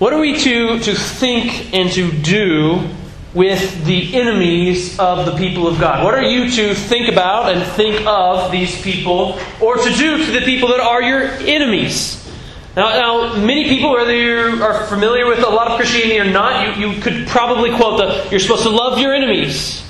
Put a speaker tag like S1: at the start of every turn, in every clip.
S1: What are we to, to think and to do with the enemies of the people of God? What are you to think about and think of these people or to do to the people that are your enemies? Now, now, many people, whether you are familiar with a lot of Christianity or not, you, you could probably quote the you're supposed to love your enemies.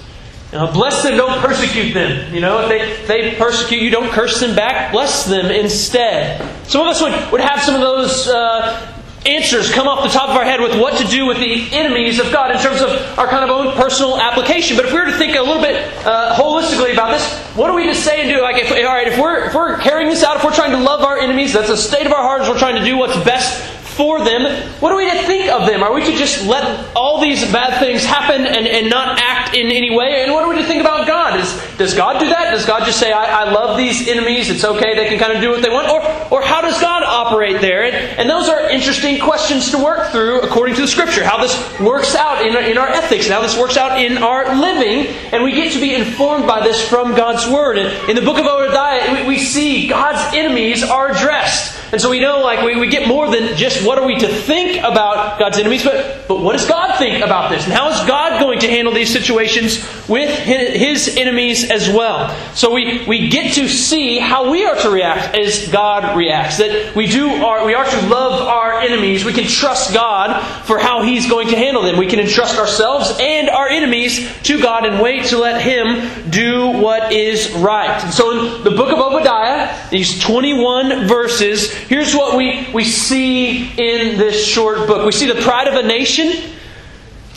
S1: You know, bless them, don't persecute them. You know, if they, they persecute you, don't curse them back, bless them instead. Some of us would, would have some of those uh, answers come off the top of our head with what to do with the enemies of God in terms of our kind of own personal application. But if we were to think a little bit uh, holistically about this, what are we to say and do? Like, if, all right, if we're, if we're carrying this out, if we're trying to love our enemies, that's a state of our hearts, we're trying to do what's best for them, what are we to think of them? Are we to just let all these bad things happen and, and not act in any way? And what are we to think about God? Is, does God do that? Does God just say, I, I love these enemies, it's okay, they can kind of do what they want? Or, or how does God operate there? And, and those are interesting questions to work through according to the Scripture. How this works out in, in our ethics, how this works out in our living. And we get to be informed by this from God's Word. And in the book of Obadiah, we, we see God's enemies are addressed. And so we know, like, we, we get more than just what are we to think about God's enemies, but, but what does God think about this? And how is God going to handle these situations with his enemies as well? So we, we get to see how we are to react as God reacts. That we do our, we are to love our enemies. We can trust God for how He's going to handle them. We can entrust ourselves and our enemies to God and wait to let Him do what is right. And so in the book of Obadiah, these 21 verses, here's what we, we see in this short book. We see the pride of a nation.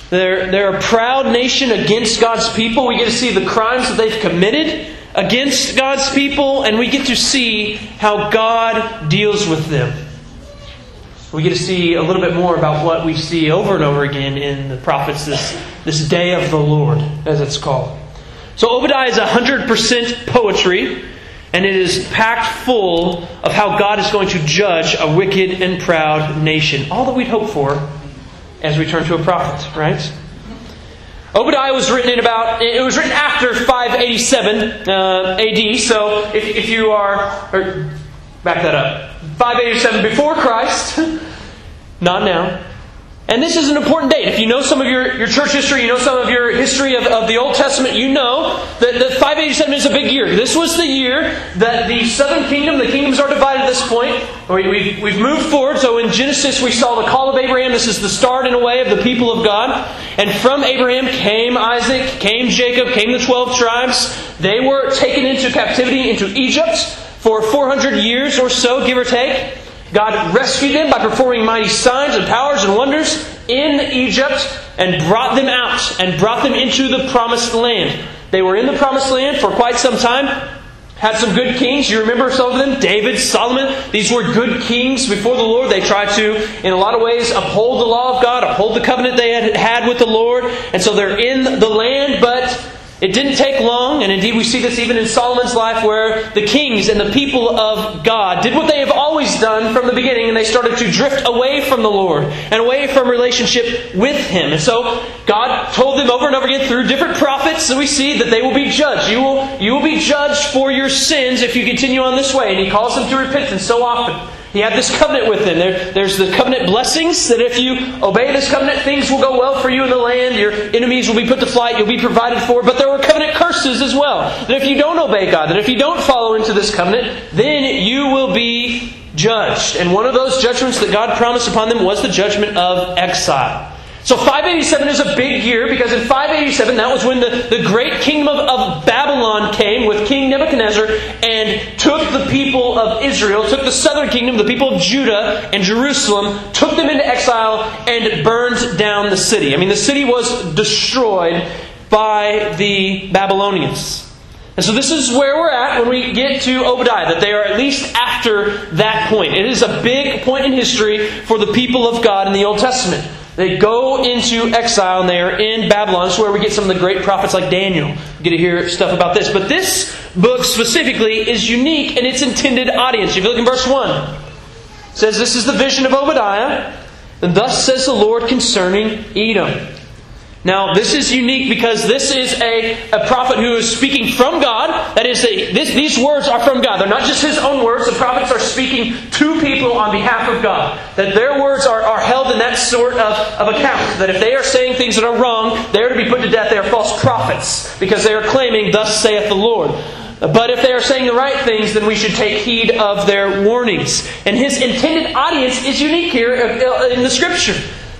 S1: They're, they're a proud nation against God's people. We get to see the crimes that they've committed against God's people, and we get to see how God deals with them. We get to see a little bit more about what we see over and over again in the prophets, this, this day of the Lord, as it's called. So Obadiah is 100% poetry and it is packed full of how God is going to judge a wicked and proud nation. All that we'd hope for as we turn to a prophet, right? Obadiah was written in about, it was written after 587 uh, AD, so if, if you are, or back that up, 587 before Christ, not now. And this is an important date. If you know some of your, your church history, you know some of your history of, of the Old Testament, you know that, that 587 is a big year. This was the year that the southern kingdom, the kingdoms are divided at this point. We, we've, we've moved forward. So in Genesis, we saw the call of Abraham. This is the start, in a way, of the people of God. And from Abraham came Isaac, came Jacob, came the 12 tribes. They were taken into captivity into Egypt for 400 years or so, give or take. God rescued them by performing mighty signs and powers and wonders in Egypt and brought them out and brought them into the promised land. They were in the promised land for quite some time, had some good kings. You remember some of them? David, Solomon. These were good kings before the Lord. They tried to, in a lot of ways, uphold the law of God, uphold the covenant they had had with the Lord. And so they're in the land, but it didn't take long, and indeed we see this even in Solomon's life, where the kings and the people of God did what they have always done from the beginning, and they started to drift away from the Lord and away from relationship with Him. And so God told them over and over again through different prophets that we see that they will be judged. You will, you will be judged for your sins if you continue on this way. And He calls them to repentance so often. He had this covenant with them. There, there's the covenant blessings that if you obey this covenant, things will go well for you in the land. Your enemies will be put to flight. You'll be provided for. But there were covenant curses as well. That if you don't obey God, that if you don't follow into this covenant, then you will be judged. And one of those judgments that God promised upon them was the judgment of exile. So 587 is a big year because in 587, that was when the, the great kingdom of, of, Babylon came with King Nebuchadnezzar and took the people of Israel, took the southern kingdom, the people of Judah and Jerusalem, took them into exile and burned down the city. I mean, the city was destroyed by the Babylonians. And so this is where we're at when we get to Obadiah, that they are at least after that point. It is a big point in history for the people of God in the Old Testament. They go into exile and they are in Babylon. This is where we get some of the great prophets like Daniel. We get to hear stuff about this. But this book specifically is unique in its intended audience. If you look in verse 1, it says, This is the vision of Obadiah. And thus says the Lord concerning Edom. Now, this is unique because this is a, a prophet who is speaking from God. That is, a, this, these words are from God. They're not just his own words. The prophets are speaking to people on behalf of God. That their words are, are held in that sort of, of account. That if they are saying things that are wrong, they are to be put to death. They are false prophets because they are claiming, Thus saith the Lord. But if they are saying the right things, then we should take heed of their warnings. And his intended audience is unique here uh, in the scripture.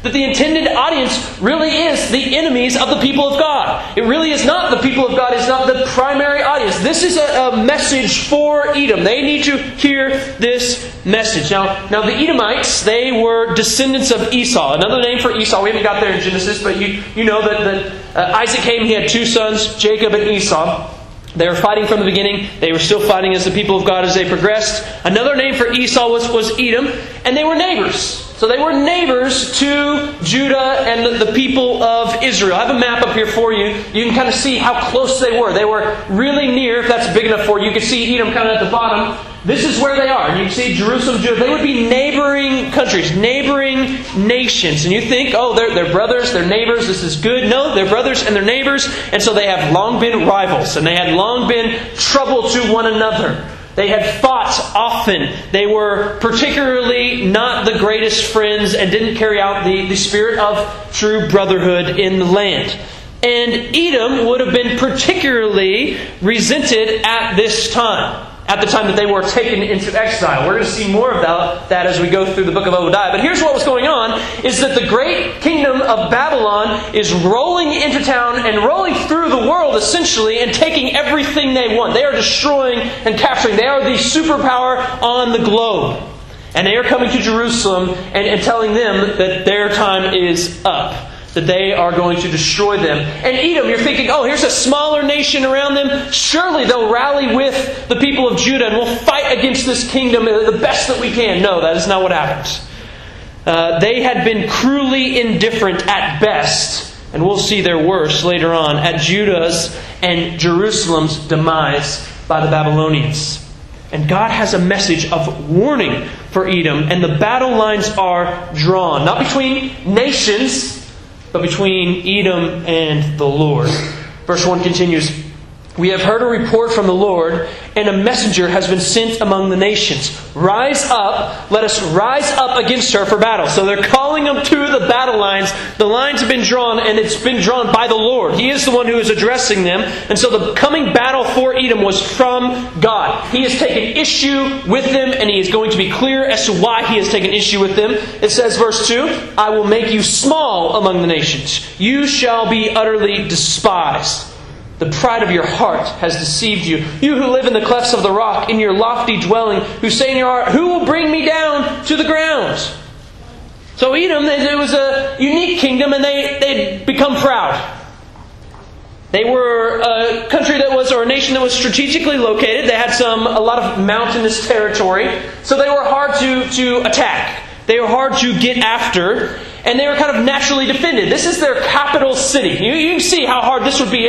S1: That the intended audience really is the enemies of the people of God. It really is not the people of God, it's not the primary audience. This is a, a message for Edom. They need to hear this message. Now, now the Edomites, they were descendants of Esau. Another name for Esau, we haven't got there in Genesis, but you, you know that, that uh, Isaac came, he had two sons, Jacob and Esau. They were fighting from the beginning. They were still fighting as the people of God as they progressed. Another name for Esau was, was Edom, and they were neighbors. So they were neighbors to Judah and the people of Israel. I have a map up here for you. You can kind of see how close they were. They were really near, if that's big enough for you. You can see Edom kind of at the bottom. This is where they are. You can see Jerusalem, Judah. They would be neighboring countries, neighboring nations. And you think, oh, they're, they're brothers, they're neighbors, this is good. No, they're brothers and they're neighbors. And so they have long been rivals. And they had long been trouble to one another. They had fought often. They were particularly not the greatest friends and didn't carry out the, the spirit of true brotherhood in the land. And Edom would have been particularly resented at this time at the time that they were taken into exile. We're going to see more about that as we go through the book of Obadiah. But here's what was going on is that the great kingdom of Babylon is rolling into town and rolling through the world essentially and taking everything they want. They are destroying and capturing. They are the superpower on the globe. And they are coming to Jerusalem and, and telling them that their time is up that they are going to destroy them. And Edom, you're thinking, oh, here's a smaller nation around them. Surely they'll rally with the people of Judah and we'll fight against this kingdom the best that we can. No, that is not what happens. Uh, they had been cruelly indifferent at best, and we'll see their worst later on, at Judah's and Jerusalem's demise by the Babylonians. And God has a message of warning for Edom, and the battle lines are drawn, not between nations, but between Edom and the Lord. Verse 1 continues We have heard a report from the Lord, and a messenger has been sent among the nations. Rise up, let us rise up against her for battle. So they're calling them to the battle lines. The lines have been drawn, and it's been drawn by the Lord. He is the one who is addressing them. And so the coming battle for Edom was from God. He has taken issue with them, and he is going to be clear as to why he has taken issue with them. It says, verse 2 I will make you small among the nations, you shall be utterly despised. The pride of your heart has deceived you. You who live in the clefts of the rock, in your lofty dwelling, who say in your heart, Who will bring me down to the ground? So Edom, it was a unique kingdom, and they, they'd become proud. They were a country that was, or a nation that was strategically located. They had some, a lot of mountainous territory, so they were hard to, to attack. They were hard to get after and they were kind of naturally defended. This is their capital city. You, you can see how hard this would be.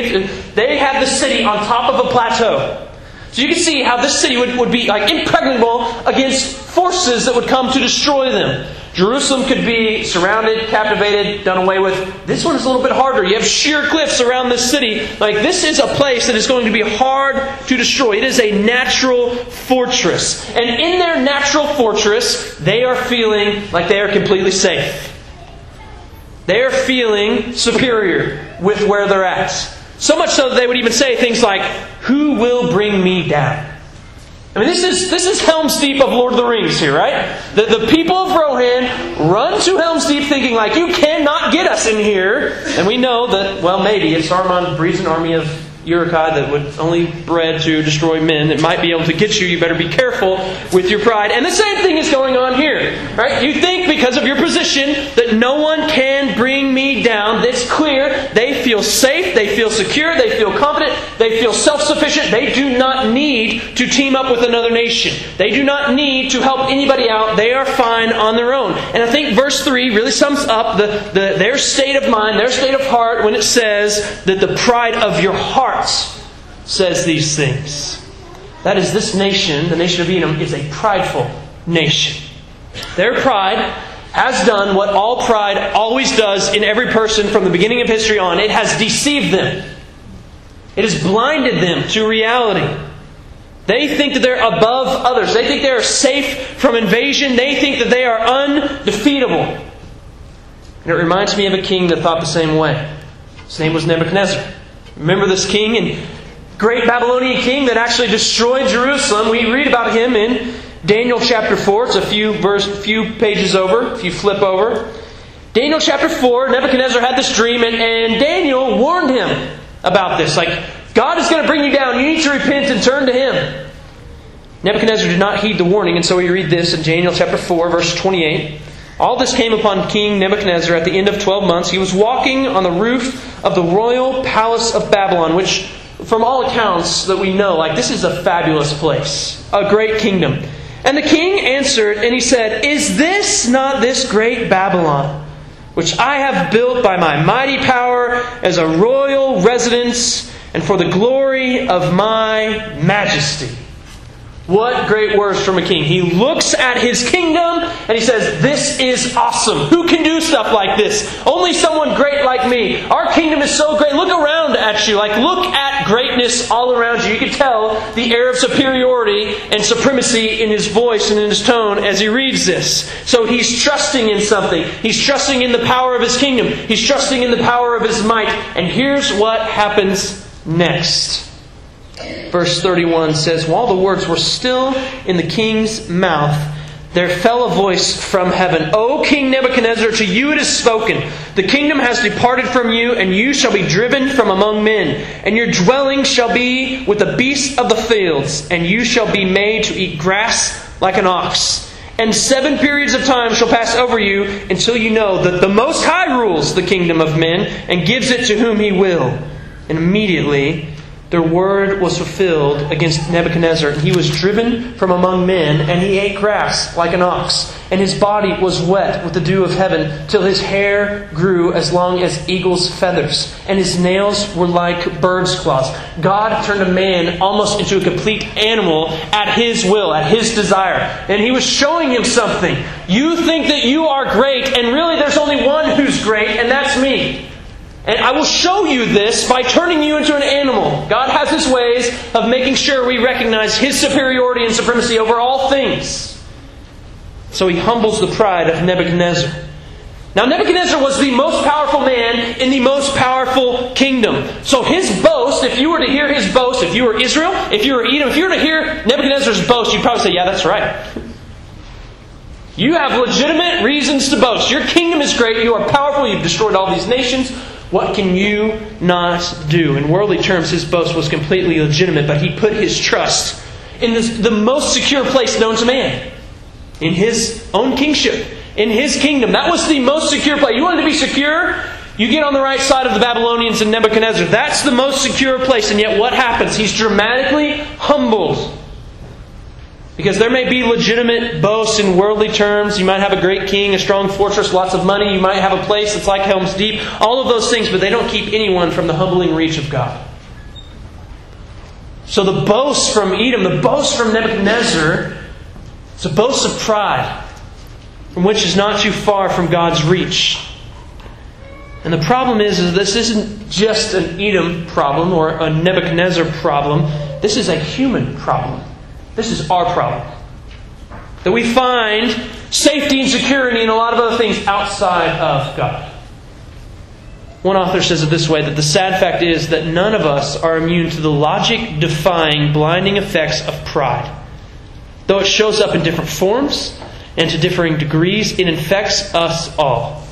S1: They had the city on top of a plateau. So you can see how this city would, would be like impregnable against forces that would come to destroy them. Jerusalem could be surrounded, captivated, done away with. This one is a little bit harder. You have sheer cliffs around this city. Like, this is a place that is going to be hard to destroy. It is a natural fortress. And in their natural fortress, they are feeling like they are completely safe. They're feeling superior with where they're at. So much so that they would even say things like, Who will bring me down? I mean, this is, this is Helm's Deep of Lord of the Rings here, right? The, the people of Rohan run to Helm's Deep thinking, like, you cannot get us in here. And we know that, well, maybe if Saruman breeds an army of Uruk-hai that would only bred to destroy men that might be able to get you. You better be careful with your pride. And the same thing is going on here. Right? You think because of your position that no one can bring me down. That's clear. They feel safe, they feel secure, they feel confident, they feel self-sufficient. They do not need to team up with another nation. They do not need to help anybody out. They are fine on their own. And I think verse 3 really sums up the, the, their state of mind, their state of heart when it says that the pride of your heart hearts says these things. That is, this nation, the nation of Edom, is a prideful nation. Their pride has done what all pride always does in every person from the beginning of history on it has deceived them, it has blinded them to reality. They think that they're above others. They think they are safe from invasion. They think that they are undefeatable. And it reminds me of a king that thought the same way. His name was Nebuchadnezzar. Remember this king and great Babylonian king that actually destroyed Jerusalem? We read about him in Daniel chapter 4. It's a few verse few pages over, if you flip over. Daniel chapter 4, Nebuchadnezzar had this dream, and, and Daniel warned him about this. Like, God is going to bring you down. You need to repent and turn to Him. Nebuchadnezzar did not heed the warning, and so we read this in Daniel chapter 4, verse 28. All this came upon King Nebuchadnezzar at the end of 12 months. He was walking on the roof of the royal palace of Babylon, which, from all accounts that we know, like this is a fabulous place, a great kingdom. And the king answered, and he said, Is this not this great Babylon, which I have built by my mighty power as a royal residence and for the glory of my majesty? What great words from a king. He looks at his kingdom and he says, This is awesome. Who can do stuff like this? Only someone great like me. Our kingdom is so great. Look around at you. Like, look at greatness all around you. You can tell the air of superiority and supremacy in his voice and in his tone as he reads this. So he's trusting in something. He's trusting in the power of his kingdom. He's trusting in the power of his might. And here's what happens next. Verse 31 says, While the words were still in the king's mouth, there fell a voice from heaven O King Nebuchadnezzar, to you it is spoken. The kingdom has departed from you, and you shall be driven from among men. And your dwelling shall be with the beasts of the fields, and you shall be made to eat grass like an ox. And seven periods of time shall pass over you until you know that the Most High rules the kingdom of men and gives it to whom he will. And immediately their word was fulfilled against Nebuchadnezzar, and he was driven from among men, and he ate grass like an ox, and his body was wet with the dew of heaven, till his hair grew as long as eagle's feathers, and his nails were like bird's claws. God turned a man almost into a complete animal at his will, at his desire, and he was showing him something. You think that you are great, and really there's only one who's great, and that's me. And I will show you this by turning you into an animal. God has his ways of making sure we recognize his superiority and supremacy over all things. So he humbles the pride of Nebuchadnezzar. Now, Nebuchadnezzar was the most powerful man in the most powerful kingdom. So his boast, if you were to hear his boast, if you were Israel, if you were Edom, if you were to hear Nebuchadnezzar's boast, you'd probably say, yeah, that's right. You have legitimate reasons to boast. Your kingdom is great. You are powerful. You've destroyed all these nations. What can you not do? In worldly terms, his boast was completely legitimate, but he put his trust in this, the most secure place known to man in his own kingship, in his kingdom. That was the most secure place. You wanted to be secure? You get on the right side of the Babylonians and Nebuchadnezzar. That's the most secure place. And yet, what happens? He's dramatically humbled because there may be legitimate boasts in worldly terms. You might have a great king, a strong fortress, lots of money. You might have a place that's like Helm's Deep. All of those things, but they don't keep anyone from the humbling reach of God. So the boast from Edom, the boast from Nebuchadnezzar, it's a boast of pride, from which is not too far from God's reach. And the problem is, is this isn't just an Edom problem or a Nebuchadnezzar problem. This is a human problem. This is our problem. That we find safety and security and a lot of other things outside of God. One author says it this way that the sad fact is that none of us are immune to the logic defying, blinding effects of pride. Though it shows up in different forms and to differing degrees, it infects us all.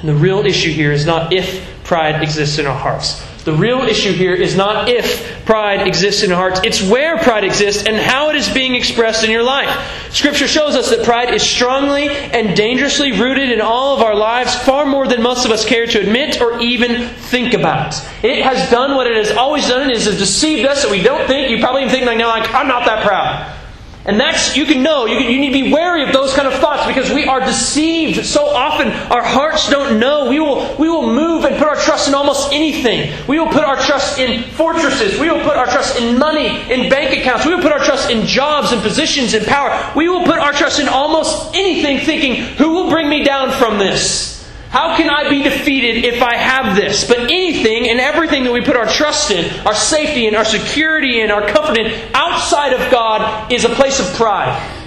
S1: And the real issue here is not if pride exists in our hearts. The real issue here is not if pride exists in our hearts, it's where pride exists and how it is being expressed in your life. Scripture shows us that pride is strongly and dangerously rooted in all of our lives, far more than most of us care to admit or even think about. It has done what it has always done, it has deceived us that we don't think. You probably even think like now, like, I'm not that proud. And that's, you can know, you, can, you need to be wary of those kind of because we are deceived so often. Our hearts don't know. We will, we will move and put our trust in almost anything. We will put our trust in fortresses. We will put our trust in money, in bank accounts. We will put our trust in jobs and positions and power. We will put our trust in almost anything thinking, who will bring me down from this? How can I be defeated if I have this? But anything and everything that we put our trust in, our safety and our security and our comfort in, outside of God is a place of pride.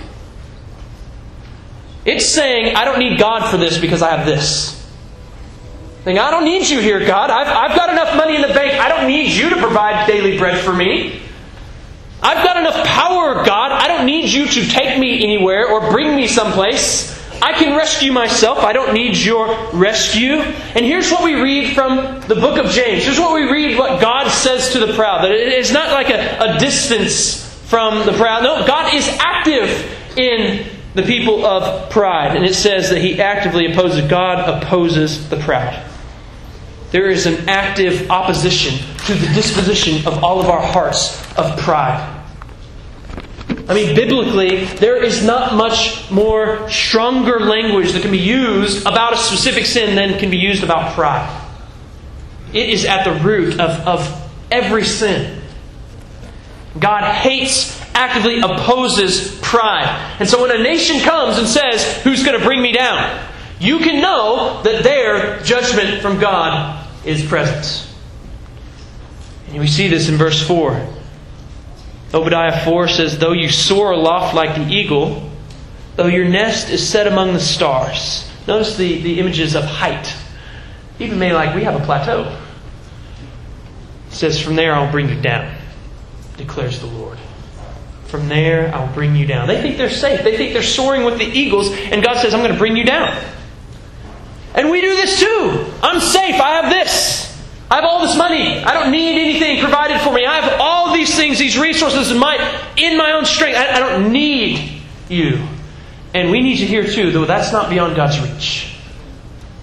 S1: It's saying, I don't need God for this because I have this. Think, I don't need you here, God. I've, I've got enough money in the bank. I don't need you to provide daily bread for me. I've got enough power, God. I don't need you to take me anywhere or bring me someplace. I can rescue myself. I don't need your rescue. And here's what we read from the book of James. Here's what we read what God says to the proud. That it is not like a, a distance from the proud. No, God is active in the people of pride. And it says that he actively opposes, God opposes the proud. There is an active opposition to the disposition of all of our hearts of pride. I mean, biblically, there is not much more stronger language that can be used about a specific sin than can be used about pride. It is at the root of, of every sin. God hates, actively opposes pride. And so when a nation comes and says, Who's going to bring me down? you can know that their judgment from God is present. And we see this in verse 4. Obadiah 4 says, Though you soar aloft like the eagle, though your nest is set among the stars. Notice the, the images of height. Even made like we have a plateau. It says, From there I'll bring you down, declares the Lord. From there I'll bring you down. They think they're safe. They think they're soaring with the eagles, and God says, I'm going to bring you down. And we do this too. I'm safe. I have this. I have all this money. I don't need anything provided for me. I have all these things, these resources in my, in my own strength. I, I don't need you. And we need to hear too, though that's not beyond God's reach.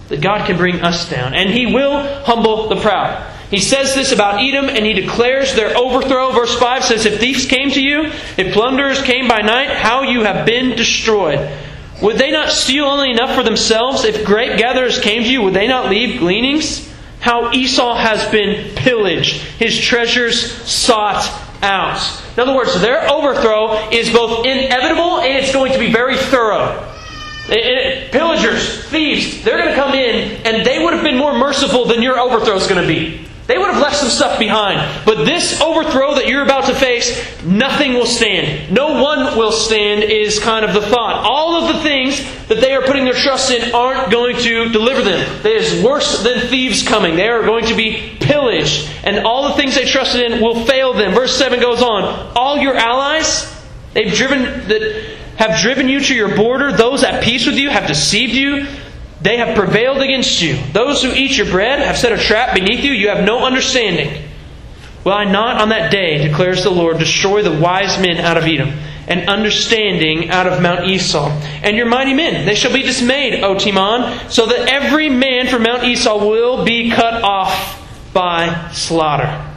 S1: That God can bring us down. And He will humble the proud. He says this about Edom and he declares their overthrow. Verse 5 says, If thieves came to you, if plunderers came by night, how you have been destroyed. Would they not steal only enough for themselves? If grape gatherers came to you, would they not leave gleanings? how Esau has been pillaged, his treasures sought out. In other words, their overthrow is both inevitable and it's going to be very thorough. It, it, pillagers, thieves, they're going to come in and they would have been more merciful than your overthrow is going to be. They would have left some stuff behind. But this overthrow that you're about to face, nothing will stand. No one will stand, is kind of the thought. All of the things that they are putting their trust in aren't going to deliver them. It is worse than thieves coming. They are going to be pillaged. And all the things they trusted in will fail them. Verse 7 goes on. All your allies, they've driven that have driven you to your border, those at peace with you have deceived you. They have prevailed against you. Those who eat your bread have set a trap beneath you. You have no understanding. Will I not on that day, declares the Lord, destroy the wise men out of Edom, and understanding out of Mount Esau, and your mighty men? They shall be dismayed, O Teman, so that every man from Mount Esau will be cut off by slaughter.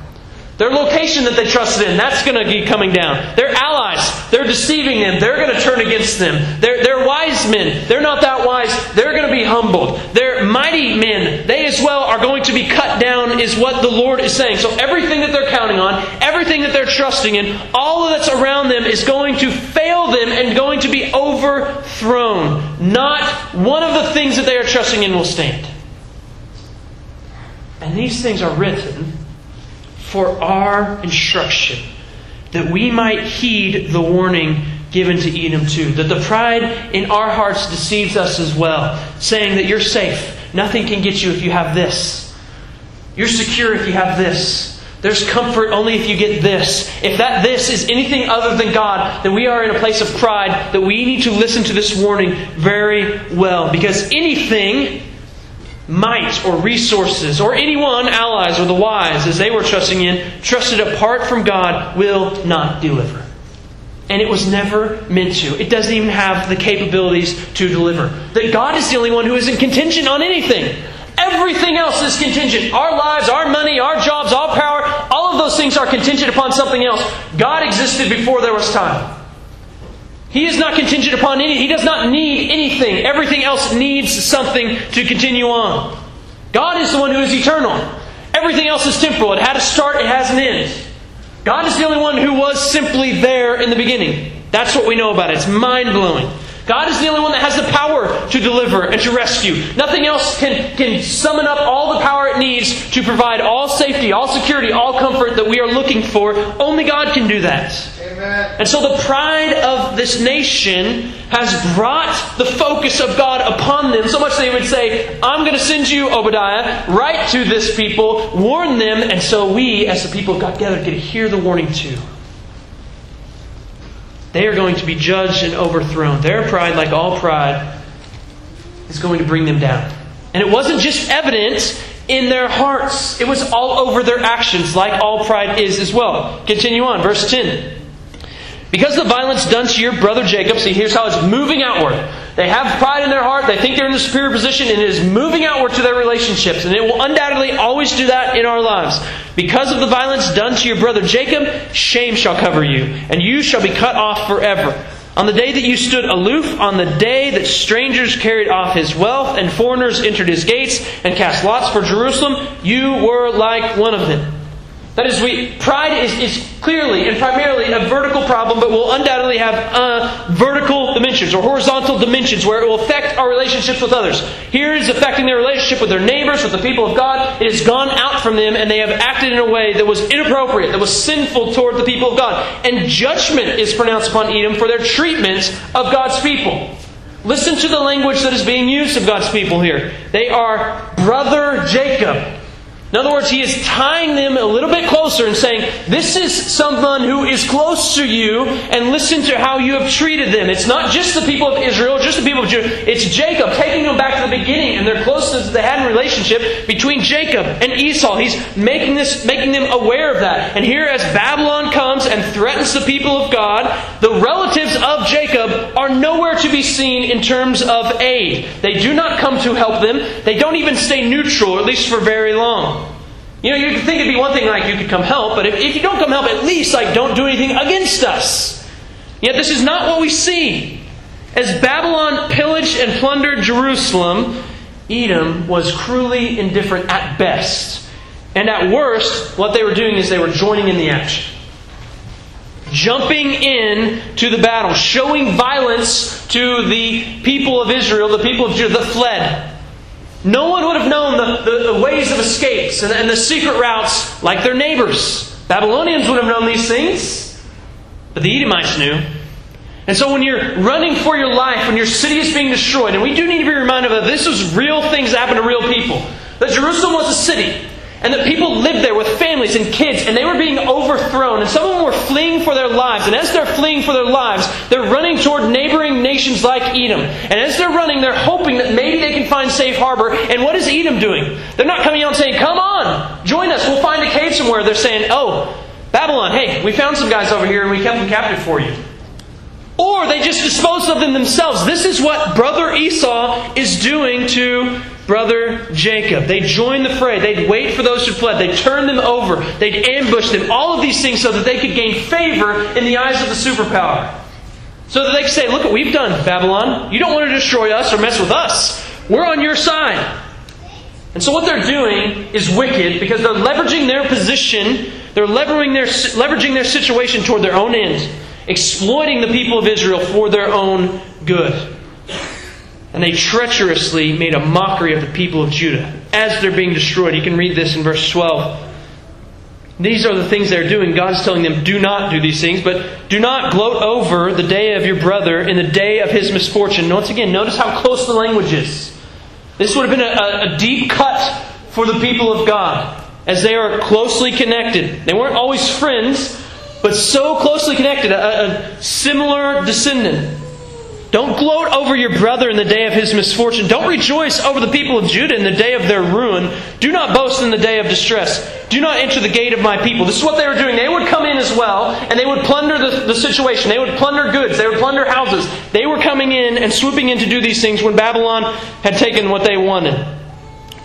S1: Their location that they trusted in, that's going to be coming down. Their allies, they're deceiving them. They're going to turn against them. They're, they're wise men. They're not that wise. They're going to be humbled. They're mighty men. They as well are going to be cut down, is what the Lord is saying. So everything that they're counting on, everything that they're trusting in, all that's around them is going to fail them and going to be overthrown. Not one of the things that they are trusting in will stand. And these things are written for our instruction, that we might heed the warning given to Edom too. That the pride in our hearts deceives us as well, saying that you're safe. Nothing can get you if you have this. You're secure if you have this. There's comfort only if you get this. If that this is anything other than God, then we are in a place of pride that we need to listen to this warning very well. Because anything might or resources or anyone, allies or the wise, as they were trusting in, trusted apart from God, will not deliver. And it was never meant to. It doesn't even have the capabilities to deliver. That God is the only one who isn't contingent on anything. Everything else is contingent. Our lives, our money, our jobs, our power, all of those things are contingent upon something else. God existed before there was time. He is not contingent upon any. He does not need anything. Everything else needs something to continue on. God is the one who is eternal. Everything else is temporal. It had a start, it has an end. God is the only one who was simply there in the beginning. That's what we know about it. It's mind blowing. God is the only one that has the power to deliver and to rescue. Nothing else can, can summon up all the power it needs to provide all safety, all security, all comfort that we are looking for. Only God can do that. Amen. And so the pride of this nation has brought the focus of God upon them so much they would say, I'm going to send you, Obadiah, write to this people, warn them, and so we, as the people of God gathered, get to hear the warning too. They are going to be judged and overthrown. Their pride, like all pride, is going to bring them down. And it wasn't just evident in their hearts, it was all over their actions, like all pride is as well. Continue on, verse 10. Because the violence done to your brother Jacob, see, here's how it's moving outward. They have pride in their heart, they think they're in the superior position, and it is moving outward to their relationships. And it will undoubtedly always do that in our lives. Because of the violence done to your brother Jacob, shame shall cover you, and you shall be cut off forever. On the day that you stood aloof, on the day that strangers carried off his wealth and foreigners entered his gates and cast lots for Jerusalem, you were like one of them. That is, we, pride is, is clearly and primarily a vertical problem, but will undoubtedly have uh, vertical dimensions or horizontal dimensions where it will affect our relationships with others. Here it is affecting their relationship with their neighbors, with the people of God. It has gone out from them and they have acted in a way that was inappropriate, that was sinful toward the people of God. And judgment is pronounced upon Edom for their treatment of God's people. Listen to the language that is being used of God's people here. They are brother Jacob. In other words, he is tying them a little bit closer and saying, This is someone who is close to you, and listen to how you have treated them. It's not just the people of Israel, just the people of Judah. It's Jacob, taking them back to the beginning and their closeness they had in relationship between Jacob and Esau. He's making this making them aware of that. And here as Babylon comes and threatens the people of God, the relatives of Jacob are nowhere to be seen in terms of aid. They do not come to help them. They don't even stay neutral, at least for very long. You know, you could think it'd be one thing like you could come help, but if, if you don't come help, at least like don't do anything against us. Yet this is not what we see. As Babylon pillaged and plundered Jerusalem, Edom was cruelly indifferent at best. And at worst, what they were doing is they were joining in the action. Jumping in to the battle, showing violence to the people of Israel, the people of Judah that fled. No one would have known the, the, the ways of escapes and, and the secret routes like their neighbors. Babylonians would have known these things, but the Edomites knew. And so when you're running for your life, when your city is being destroyed, and we do need to be reminded that this is real things that happen to real people. That Jerusalem was a city. And that people lived there with families and kids, and they were being overthrown. And some of them were fleeing for their lives. And as they're fleeing for their lives, they're running toward neighboring nations like Edom. And as they're running, they're hoping that maybe they can find safe harbor. And what is Edom doing? They're not coming out and saying, Come on, join us, we'll find a cave somewhere. They're saying, Oh, Babylon, hey, we found some guys over here and we kept them captive for you. Or they just disposed of them themselves. This is what brother Esau is doing to brother Jacob. They joined the fray. They'd wait for those who fled. They'd turn them over. They'd ambush them. All of these things so that they could gain favor in the eyes of the superpower. So that they could say, look what we've done, Babylon. You don't want to destroy us or mess with us. We're on your side. And so what they're doing is wicked because they're leveraging their position, they're leveraging their, leveraging their situation toward their own ends, exploiting the people of Israel for their own good and they treacherously made a mockery of the people of Judah as they're being destroyed. You can read this in verse 12. These are the things they're doing. God is telling them, do not do these things, but do not gloat over the day of your brother in the day of his misfortune. Once again, notice how close the language is. This would have been a, a deep cut for the people of God as they are closely connected. They weren't always friends, but so closely connected, a, a similar descendant. Don't gloat over your brother in the day of his misfortune. Don't rejoice over the people of Judah in the day of their ruin. Do not boast in the day of distress. Do not enter the gate of my people. This is what they were doing. They would come in as well, and they would plunder the, the situation. They would plunder goods. They would plunder houses. They were coming in and swooping in to do these things when Babylon had taken what they wanted.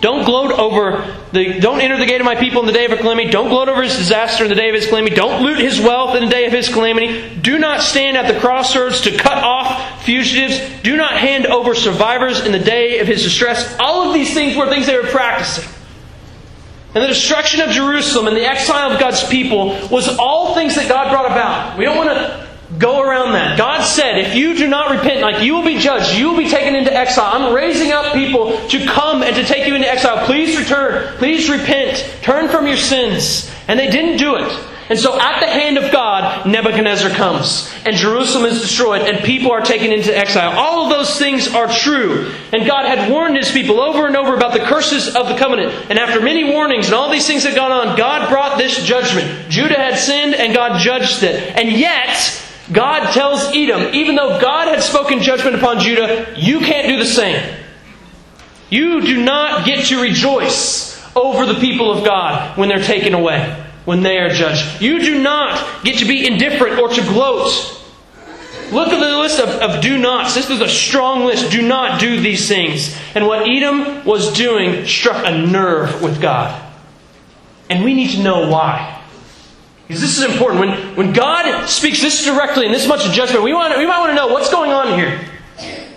S1: Don't gloat over the, don't enter the gate of my people in the day of calamity. Don't gloat over his disaster in the day of his calamity. Don't loot his wealth in the day of his calamity. Do not stand at the crossroads to cut off fugitives. Do not hand over survivors in the day of his distress. All of these things were things they were practicing. And the destruction of Jerusalem and the exile of God's people was all things that God brought about. We don't want to go around that. God said, if you do not repent, like you will be judged, you will be taken into exile. I'm raising up people to come and to take you into exile. Please return. Please repent. Turn from your sins. And they didn't do it. And so, at the hand of God, Nebuchadnezzar comes, and Jerusalem is destroyed, and people are taken into exile. All of those things are true. And God had warned his people over and over about the curses of the covenant. And after many warnings and all these things had gone on, God brought this judgment. Judah had sinned, and God judged it. And yet, God tells Edom, even though God had spoken judgment upon Judah, you can't do the same. You do not get to rejoice over the people of God when they're taken away when they are judged. You do not get to be indifferent or to gloat. Look at the list of, of do nots. This is a strong list. Do not do these things. And what Edom was doing struck a nerve with God. And we need to know why. Because this is important. When, when God speaks this directly and this much judgment, we, want, we might want to know what's going on here.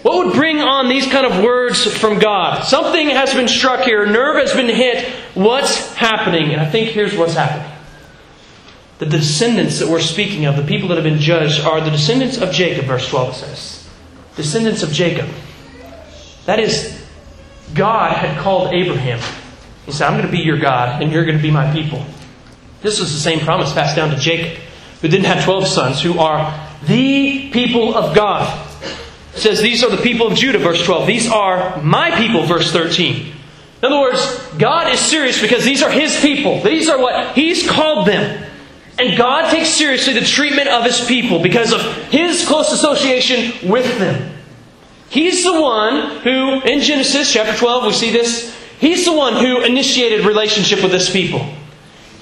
S1: What would bring on these kind of words from God? Something has been struck here. nerve has been hit. What's happening? And I think here's what's happening that the descendants that we're speaking of, the people that have been judged, are the descendants of Jacob, verse 12 says. Descendants of Jacob. That is, God had called Abraham. He said, I'm going to be your God, and you're going to be my people. This was the same promise passed down to Jacob, who didn't have 12 sons, who are the people of God. It says, These are the people of Judah, verse 12. These are my people, verse 13. In other words, God is serious because these are His people. These are what He's called them. And God takes seriously the treatment of His people because of His close association with them. He's the one who, in Genesis chapter 12, we see this. He's the one who initiated relationship with His people.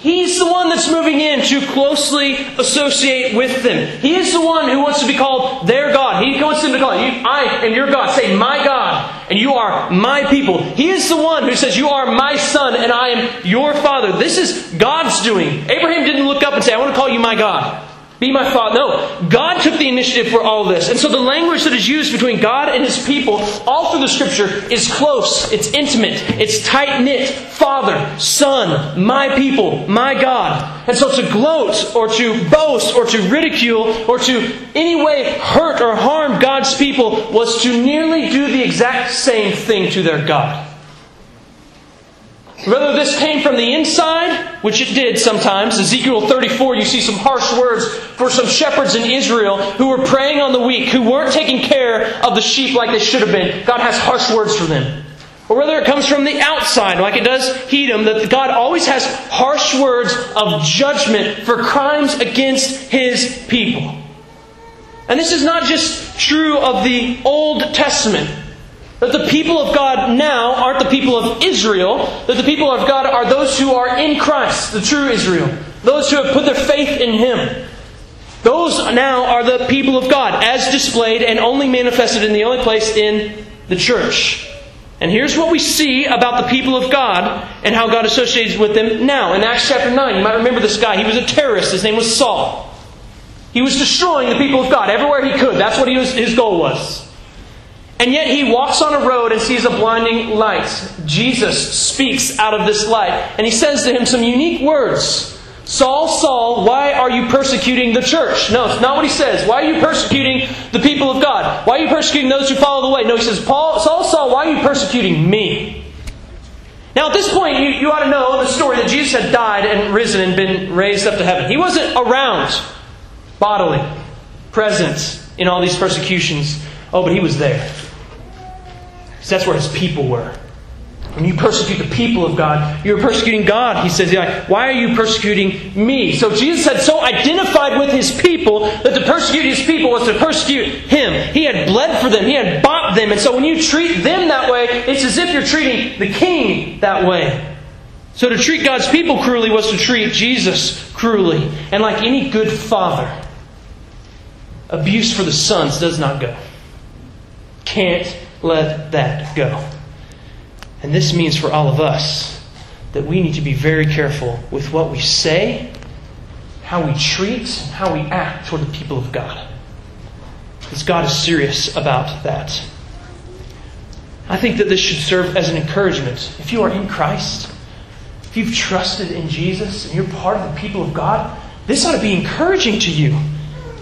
S1: He's the one that's moving in to closely associate with them. He is the one who wants to be called their God. He wants them to call you, I am your God. Say, my God, and you are my people. He is the one who says, You are my son, and I am your father. This is God's doing. Abraham didn't look up and say, I want to call you my God. Be my father. No, God took the initiative for all this. And so the language that is used between God and his people all through the scripture is close, it's intimate, it's tight knit. Father, Son, my people, my God. And so to gloat or to boast or to ridicule or to any way hurt or harm God's people was to nearly do the exact same thing to their God. Whether this came from the inside, which it did sometimes, Ezekiel 34, you see some harsh words for some shepherds in Israel who were preying on the weak, who weren't taking care of the sheep like they should have been. God has harsh words for them. Or whether it comes from the outside, like it does Edom, that God always has harsh words of judgment for crimes against His people. And this is not just true of the Old Testament. That the people of God now aren't the people of Israel, that the people of God are those who are in Christ, the true Israel, those who have put their faith in Him. Those now are the people of God, as displayed and only manifested in the only place in the church. And here's what we see about the people of God and how God associates with them now. In Acts chapter 9, you might remember this guy. He was a terrorist. His name was Saul. He was destroying the people of God everywhere he could. That's what was, his goal was. And yet he walks on a road and sees a blinding light. Jesus speaks out of this light, and he says to him some unique words. Saul, Saul, why are you persecuting the church? No, it's not what he says. Why are you persecuting the people of God? Why are you persecuting those who follow the way? No, he says, Paul, Saul, Saul, why are you persecuting me? Now, at this point, you, you ought to know the story that Jesus had died and risen and been raised up to heaven. He wasn't around bodily, present in all these persecutions. Oh, but he was there. That's where his people were. When you persecute the people of God, you're persecuting God. He says, Why are you persecuting me? So Jesus had so identified with his people that to persecute his people was to persecute him. He had bled for them, he had bought them. And so when you treat them that way, it's as if you're treating the king that way. So to treat God's people cruelly was to treat Jesus cruelly. And like any good father, abuse for the sons does not go. Can't let that go. And this means for all of us that we need to be very careful with what we say, how we treat, how we act toward the people of God. Because God is serious about that. I think that this should serve as an encouragement. If you are in Christ, if you've trusted in Jesus and you're part of the people of God, this ought to be encouraging to you.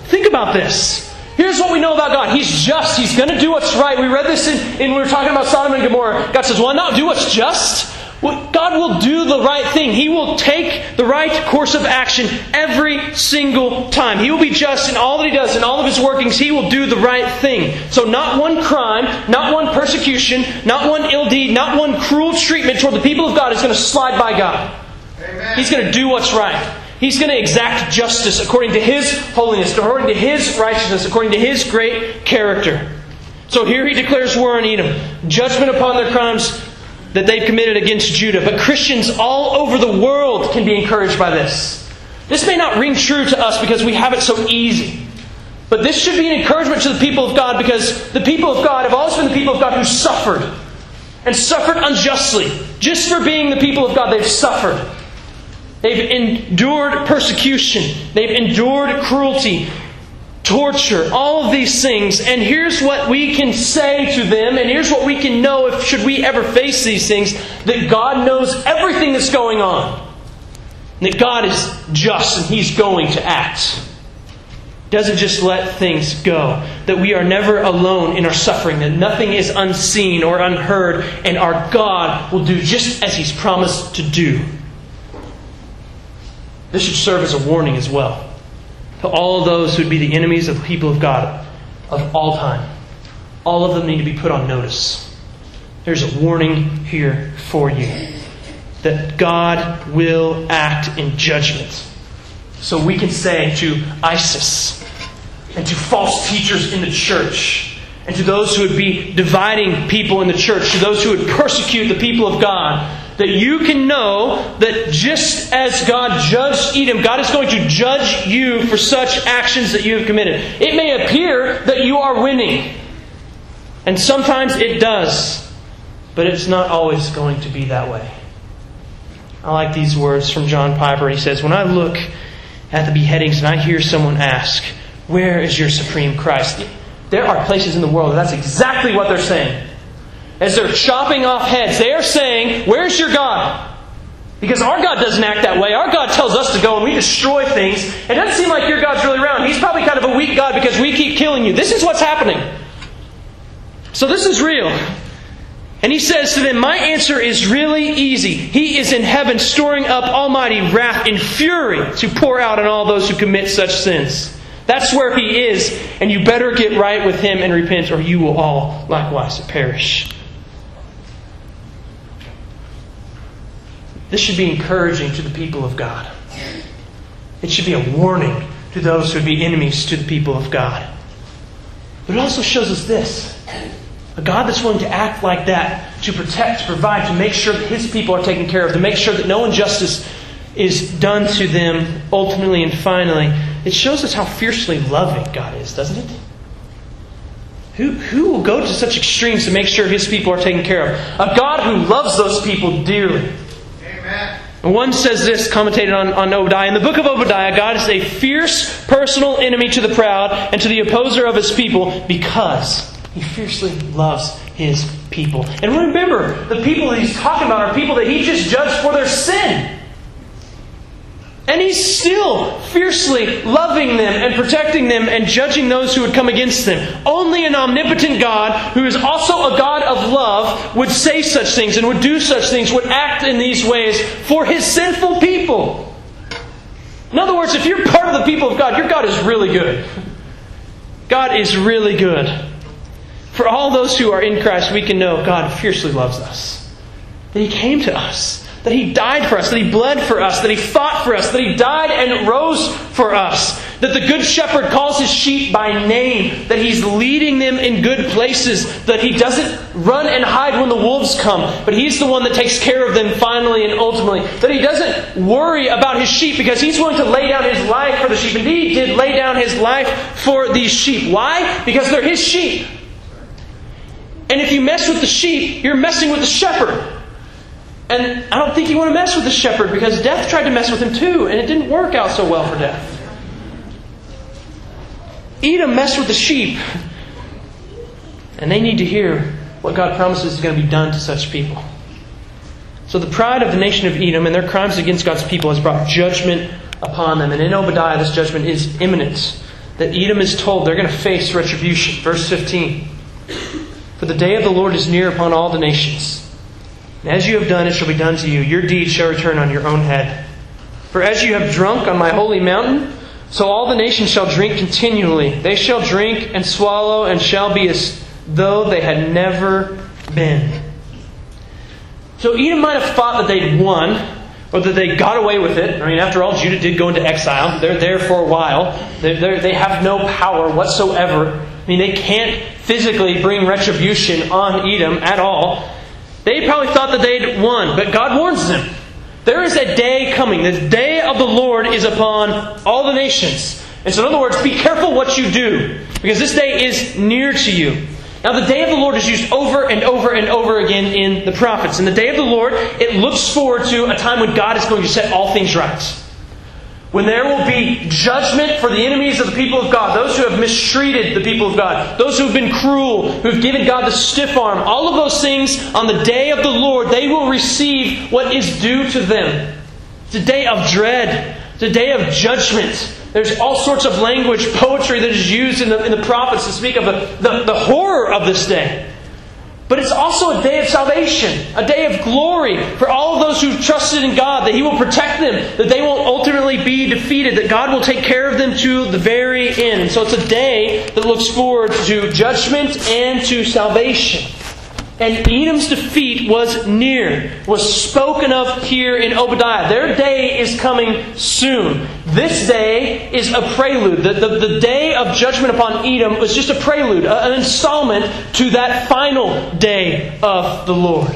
S1: Think about this. Here's what we know about God. He's just. He's going to do what's right. We read this in, in we were talking about Sodom and Gomorrah. God says, well, not do what's just. God will do the right thing. He will take the right course of action every single time. He will be just in all that He does, in all of His workings. He will do the right thing. So, not one crime, not one persecution, not one ill deed, not one cruel treatment toward the people of God is going to slide by God. Amen. He's going to do what's right. He's going to exact justice according to His holiness, according to His righteousness, according to His great character. So here He declares war on Edom, judgment upon their crimes that they've committed against Judah. But Christians all over the world can be encouraged by this. This may not ring true to us because we have it so easy. But this should be an encouragement to the people of God because the people of God have always been the people of God who suffered. And suffered unjustly. Just for being the people of God, they've suffered. They've endured persecution. They've endured cruelty torture, all of these things. And here's what we can say to them, and here's what we can know if should we ever face these things that God knows everything that's going on. That God is just and He's going to act. Doesn't just let things go. That we are never alone in our suffering, that nothing is unseen or unheard, and our God will do just as He's promised to do. This should serve as a warning as well to all those who would be the enemies of the people of God of all time. All of them need to be put on notice. There's a warning here for you that God will act in judgment. So we can say to ISIS and to false teachers in the church and to those who would be dividing people in the church, to those who would persecute the people of God, that you can know that just as God judged Edom, God is going to judge you for such actions that you have committed. It may appear that you are winning, and sometimes it does, but it's not always going to be that way. I like these words from John Piper. He says, When I look at the beheadings and I hear someone ask, Where is your supreme Christ? There are places in the world that's exactly what they're saying as they're chopping off heads, they are saying, Where's your God? Because our God doesn't act that way. Our God tells us to go and we destroy things. It doesn't seem like your God's really around. He's probably kind of a weak God because we keep killing you. This is what's happening. So this is real. And he says to them, My answer is really easy. He is in heaven storing up almighty wrath and fury to pour out on all those who commit such sins. That's where he is, and you better get right with him and repent, or you will all likewise perish. This should be encouraging to the people of God. It should be a warning to those who would be enemies to the people of God. But it also shows us this a God that's willing to act like that, to protect, to provide, to make sure that his people are taken care of, to make sure that no injustice is done to them ultimately and finally. It shows us how fiercely loving God is, doesn't it? Who, who will go to such extremes to make sure his people are taken care of? A God who loves those people dearly. One says this, commentated on, on Obadiah. In the book of Obadiah, God is a fierce personal enemy to the proud and to the opposer of his people because he fiercely loves his people. And remember, the people that he's talking about are people that he just judged for their sin. And he's still fiercely loving them and protecting them and judging those who would come against them. Only an omnipotent God, who is also a God of love, would say such things and would do such things, would act in these ways for his sinful people. In other words, if you're part of the people of God, your God is really good. God is really good. For all those who are in Christ, we can know God fiercely loves us. That He came to us that He died for us, that He bled for us, that He fought for us, that He died and rose for us, that the Good Shepherd calls His sheep by name, that He's leading them in good places, that He doesn't run and hide when the wolves come, but He's the one that takes care of them finally and ultimately, that He doesn't worry about His sheep because He's willing to lay down His life for the sheep. Indeed, He did lay down His life for these sheep. Why? Because they're His sheep. And if you mess with the sheep, you're messing with the shepherd. And I don't think you want to mess with the shepherd because death tried to mess with him too, and it didn't work out so well for death. Edom messed with the sheep, and they need to hear what God promises is going to be done to such people. So the pride of the nation of Edom and their crimes against God's people has brought judgment upon them. And in Obadiah, this judgment is imminent. That Edom is told they're going to face retribution. Verse 15 For the day of the Lord is near upon all the nations. And as you have done, it shall be done to you. Your deeds shall return on your own head. For as you have drunk on my holy mountain, so all the nations shall drink continually. They shall drink and swallow and shall be as though they had never been. So Edom might have thought that they'd won, or that they got away with it. I mean, after all, Judah did go into exile. They're there for a while. They're, they have no power whatsoever. I mean, they can't physically bring retribution on Edom at all. They probably thought that they'd won, but God warns them. There is a day coming. The day of the Lord is upon all the nations. And so, in other words, be careful what you do, because this day is near to you. Now, the day of the Lord is used over and over and over again in the prophets. And the day of the Lord, it looks forward to a time when God is going to set all things right. When there will be judgment for the enemies of the people of God, those who have mistreated the people of God, those who have been cruel, who have given God the stiff arm, all of those things on the day of the Lord, they will receive what is due to them. It's a day of dread, it's a day of judgment. There's all sorts of language, poetry that is used in the, in the prophets to speak of the, the, the horror of this day. But it's also a day of salvation, a day of glory for all those who've trusted in God, that He will protect them, that they won't ultimately be defeated, that God will take care of them to the very end. So it's a day that looks forward to judgment and to salvation. And Edom's defeat was near, was spoken of here in Obadiah. Their day is coming soon. This day is a prelude. The, the, the, day of judgment upon Edom was just a prelude, an installment to that final day of the Lord.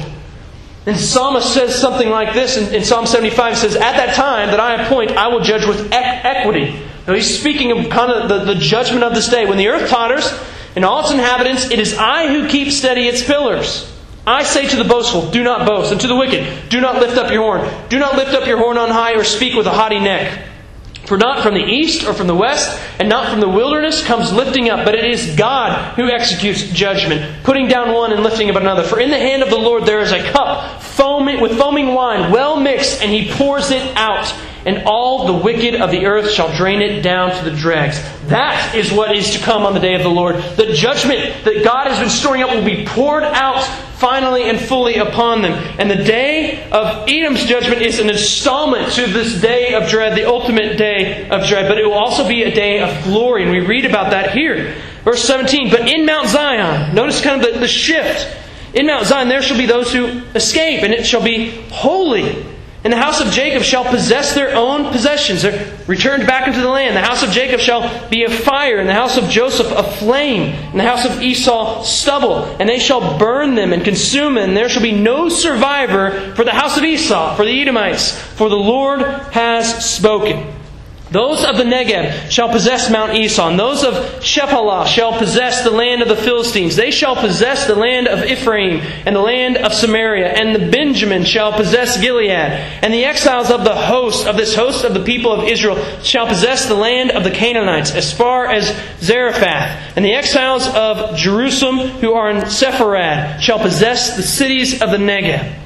S1: And Psalmist says something like this in, in Psalm 75 says, At that time that I appoint, I will judge with equity. Now he's speaking of kind of the, the judgment of this day. When the earth totters, and all its inhabitants, it is I who keep steady its pillars. I say to the boastful, Do not boast, and to the wicked, Do not lift up your horn. Do not lift up your horn on high, or speak with a haughty neck. For not from the east or from the west, and not from the wilderness comes lifting up, but it is God who executes judgment, putting down one and lifting up another. For in the hand of the Lord there is a cup foaming, with foaming wine, well mixed, and he pours it out and all the wicked of the earth shall drain it down to the dregs. That is what is to come on the day of the Lord. The judgment that God has been storing up will be poured out finally and fully upon them. And the day of Edom's judgment is an installment to this day of dread, the ultimate day of dread. But it will also be a day of glory. And we read about that here. Verse 17. But in Mount Zion, notice kind of the, the shift. In Mount Zion there shall be those who escape, and it shall be holy. And the house of Jacob shall possess their own possessions. They're returned back into the land. The house of Jacob shall be a fire, and the house of Joseph a flame, and the house of Esau stubble. And they shall burn them and consume them. And there shall be no survivor for the house of Esau, for the Edomites. For the Lord has spoken. Those of the Negeb shall possess Mount Esau, those of Shephelah shall possess the land of the Philistines. They shall possess the land of Ephraim and the land of Samaria, and the Benjamin shall possess Gilead. And the exiles of the host of this host of the people of Israel shall possess the land of the Canaanites as far as Zarephath. And the exiles of Jerusalem who are in Sepharad shall possess the cities of the Negeb.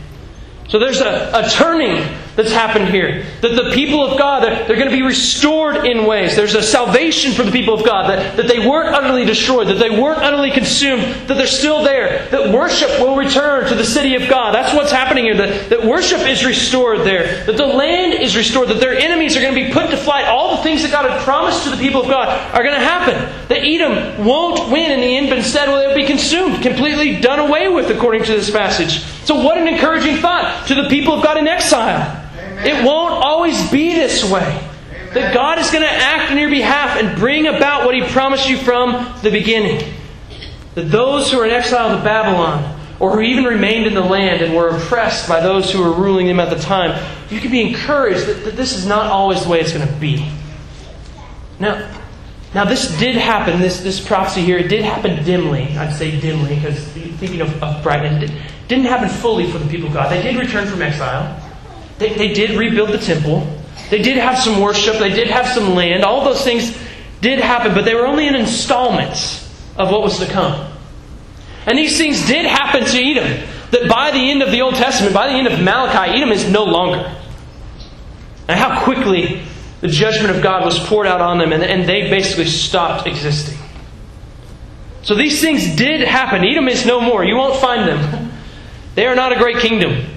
S1: So there's a, a turning that's happened here. That the people of God, they're, they're, going to be restored in ways. There's a salvation for the people of God, that, that they weren't utterly destroyed, that they weren't utterly consumed, that they're still there, that worship will return to the city of God. That's what's happening here, that, that worship is restored there, that the land is restored, that their enemies are going to be put to flight. All the things that God had promised to the people of God are going to happen. That Edom won't win in the end, but instead will be consumed, completely done away with, according to this passage. So, what an encouraging thought to the people of God in exile. It won't always be this way. Amen. That God is going to act on your behalf and bring about what He promised you from the beginning. That those who are in exile to Babylon, or who even remained in the land and were oppressed by those who were ruling them at the time, you can be encouraged that, that this is not always the way it's going to be. Now, now this did happen, this, this prophecy here, it did happen dimly. I'd say dimly, because thinking of, of Brighton, it didn't happen fully for the people of God. They did return from exile. They, they did rebuild the temple. They did have some worship. They did have some land. All those things did happen, but they were only in installments of what was to come. And these things did happen to Edom. That by the end of the Old Testament, by the end of Malachi, Edom is no longer. And how quickly the judgment of God was poured out on them, and, and they basically stopped existing. So these things did happen. Edom is no more. You won't find them. They are not a great kingdom.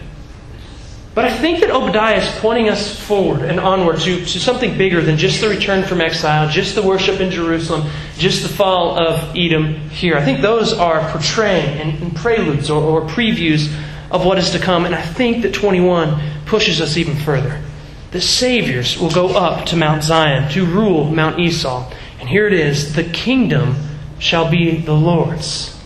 S1: But I think that Obadiah is pointing us forward and onward to, to something bigger than just the return from exile, just the worship in Jerusalem, just the fall of Edom here. I think those are portraying and, and preludes or, or previews of what is to come. And I think that 21 pushes us even further. The Saviors will go up to Mount Zion to rule Mount Esau. And here it is the kingdom shall be the Lord's.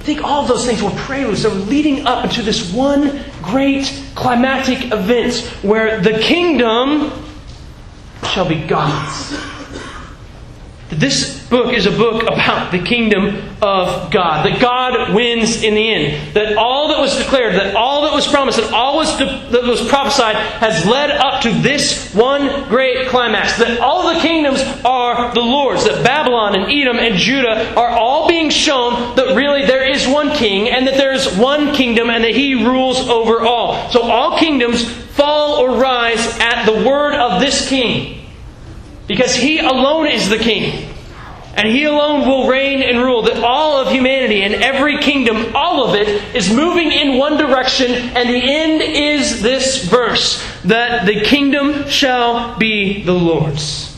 S1: I think all of those things were preludes that were leading up into this one great climatic event where the kingdom shall be God's. This book is a book about the kingdom of God. That God wins in the end. That all that declared, that all that was promised, that all that was prophesied has led up to this one great climax. That all the kingdoms are the Lord's. That Babylon and Edom and Judah are all being shown that really there is one king and that there is one kingdom and that he rules over all. So all kingdoms fall or rise at the word of this king. Because he alone is the king. And he alone will reign and rule. That all of humanity and every kingdom, all of it, is moving in one direction. And the end is this verse that the kingdom shall be the Lord's.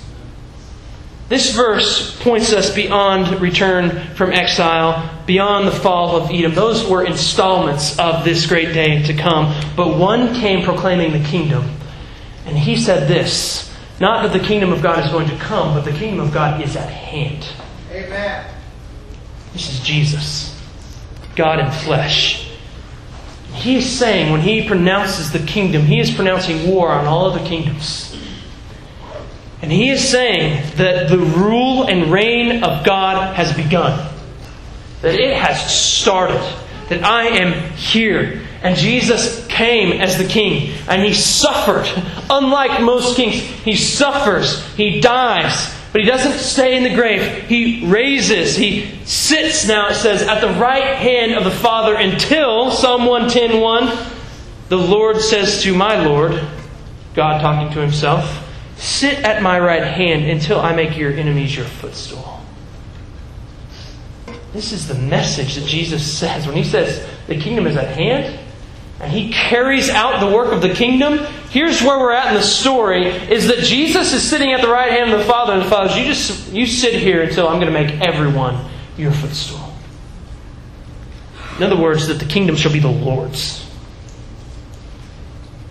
S1: This verse points us beyond return from exile, beyond the fall of Edom. Those were installments of this great day to come. But one came proclaiming the kingdom. And he said this not that the kingdom of God is going to come, but the kingdom of God is at hand.
S2: Amen.
S1: This is Jesus, God in flesh. He is saying, when he pronounces the kingdom, he is pronouncing war on all of the kingdoms. And he is saying that the rule and reign of God has begun, that it has started, that I am here. And Jesus came as the king, and he suffered. Unlike most kings, he suffers, he dies, but he doesn't stay in the grave. He raises, he sits now, it says, at the right hand of the Father until, Psalm 110 1, the Lord says to my Lord, God talking to himself, Sit at my right hand until I make your enemies your footstool. This is the message that Jesus says. When he says the kingdom is at hand, and he carries out the work of the kingdom, here's where we're at in the story is that Jesus is sitting at the right hand of the Father, and the Father says, You just you sit here until I'm going to make everyone your footstool. In other words, that the kingdom shall be the Lord's.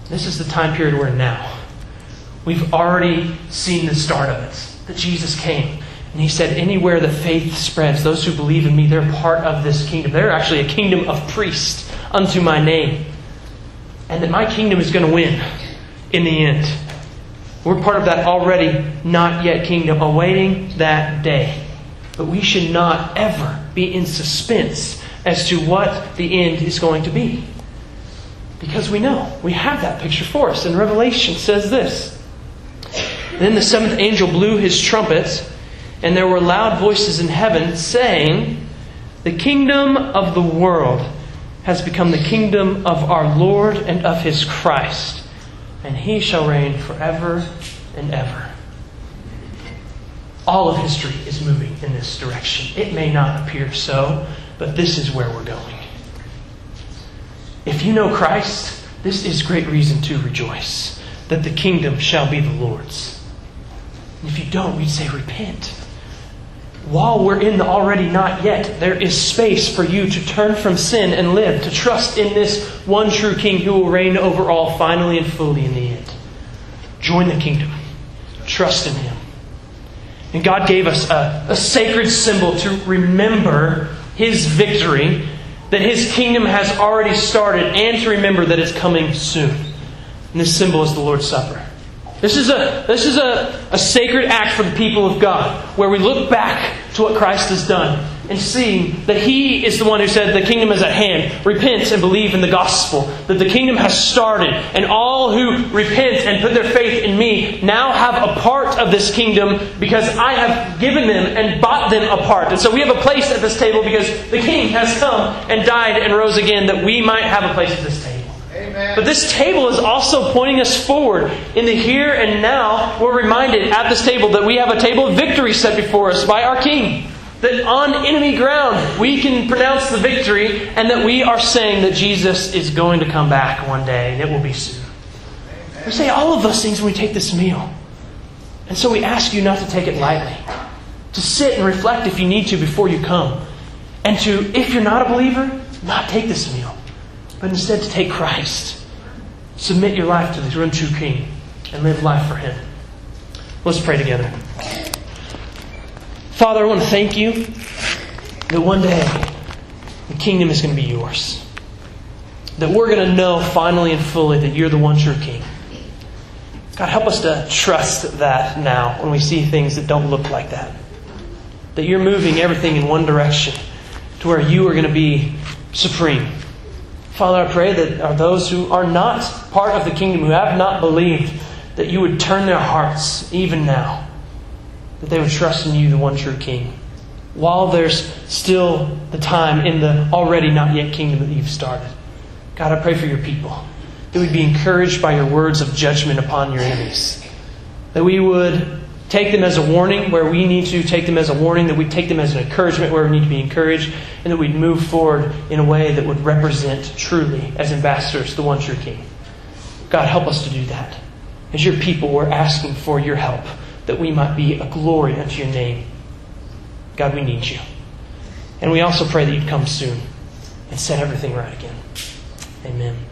S1: This is the time period we're in now. We've already seen the start of it. That Jesus came. And he said, Anywhere the faith spreads, those who believe in me, they're part of this kingdom. They're actually a kingdom of priests unto my name and that my kingdom is going to win in the end. We're part of that already not yet kingdom, awaiting that day. But we should not ever be in suspense as to what the end is going to be. Because we know. We have that picture for us. And Revelation says this Then the seventh angel blew his trumpet, and there were loud voices in heaven saying, The kingdom of the world has become the kingdom of our Lord and of his Christ, and he shall reign forever and ever. All of history is moving in this direction. It may not appear so, but this is where we're going. If you know Christ, this is great reason to rejoice that the kingdom shall be the Lord's. If you don't, we'd say repent while we're in the already not yet, there is space for you to turn from sin and live, to trust in this one true King who will reign over all finally and fully in the end. Join the kingdom, trust in Him. And God gave us a, a sacred symbol to remember His victory, that His kingdom has already started, and to remember that it's coming soon. And this symbol is the Lord's Supper. This is, a, this is a, a sacred act for the people of God, where we look back to what Christ has done and seeing that He is the one who said, The kingdom is at hand. Repent and believe in the gospel. That the kingdom has started, and all who repent and put their faith in me now have a part of this kingdom because I have given them and bought them a part. And so we have a place at this table because the King has come and died and rose again that we might have a place at this table. But this table is also pointing us forward in the here and now. We're reminded at this table that we have a table of victory set before us by our King. that on enemy ground we can pronounce the victory and that we are saying that Jesus is going to come back one day and it will be soon. We say all of those things when we take this meal. And so we ask you not to take it lightly, to sit and reflect if you need to before you come, and to, if you're not a believer, not take this meal, but instead to take Christ. Submit your life to the one true King and live life for Him. Let's pray together. Father, I want to thank you that one day the kingdom is going to be yours. That we're going to know finally and fully that you're the one true King. God, help us to trust that now when we see things that don't look like that. That you're moving everything in one direction to where you are going to be supreme. Father, I pray that are those who are not part of the kingdom, who have not believed, that you would turn their hearts even now that they would trust in you, the one true King, while there's still the time in the already not yet kingdom that you've started. God, I pray for your people that we'd be encouraged by your words of judgment upon your enemies, that we would take them as a warning where we need to take them as a warning, that we take them as an encouragement where we need to be encouraged, and that we'd move forward in a way that would represent truly, as ambassadors, the one true King. God, help us to do that. As your people, we're asking for your help that we might be a glory unto your name. God, we need you. And we also pray that you'd come soon and set everything right again. Amen.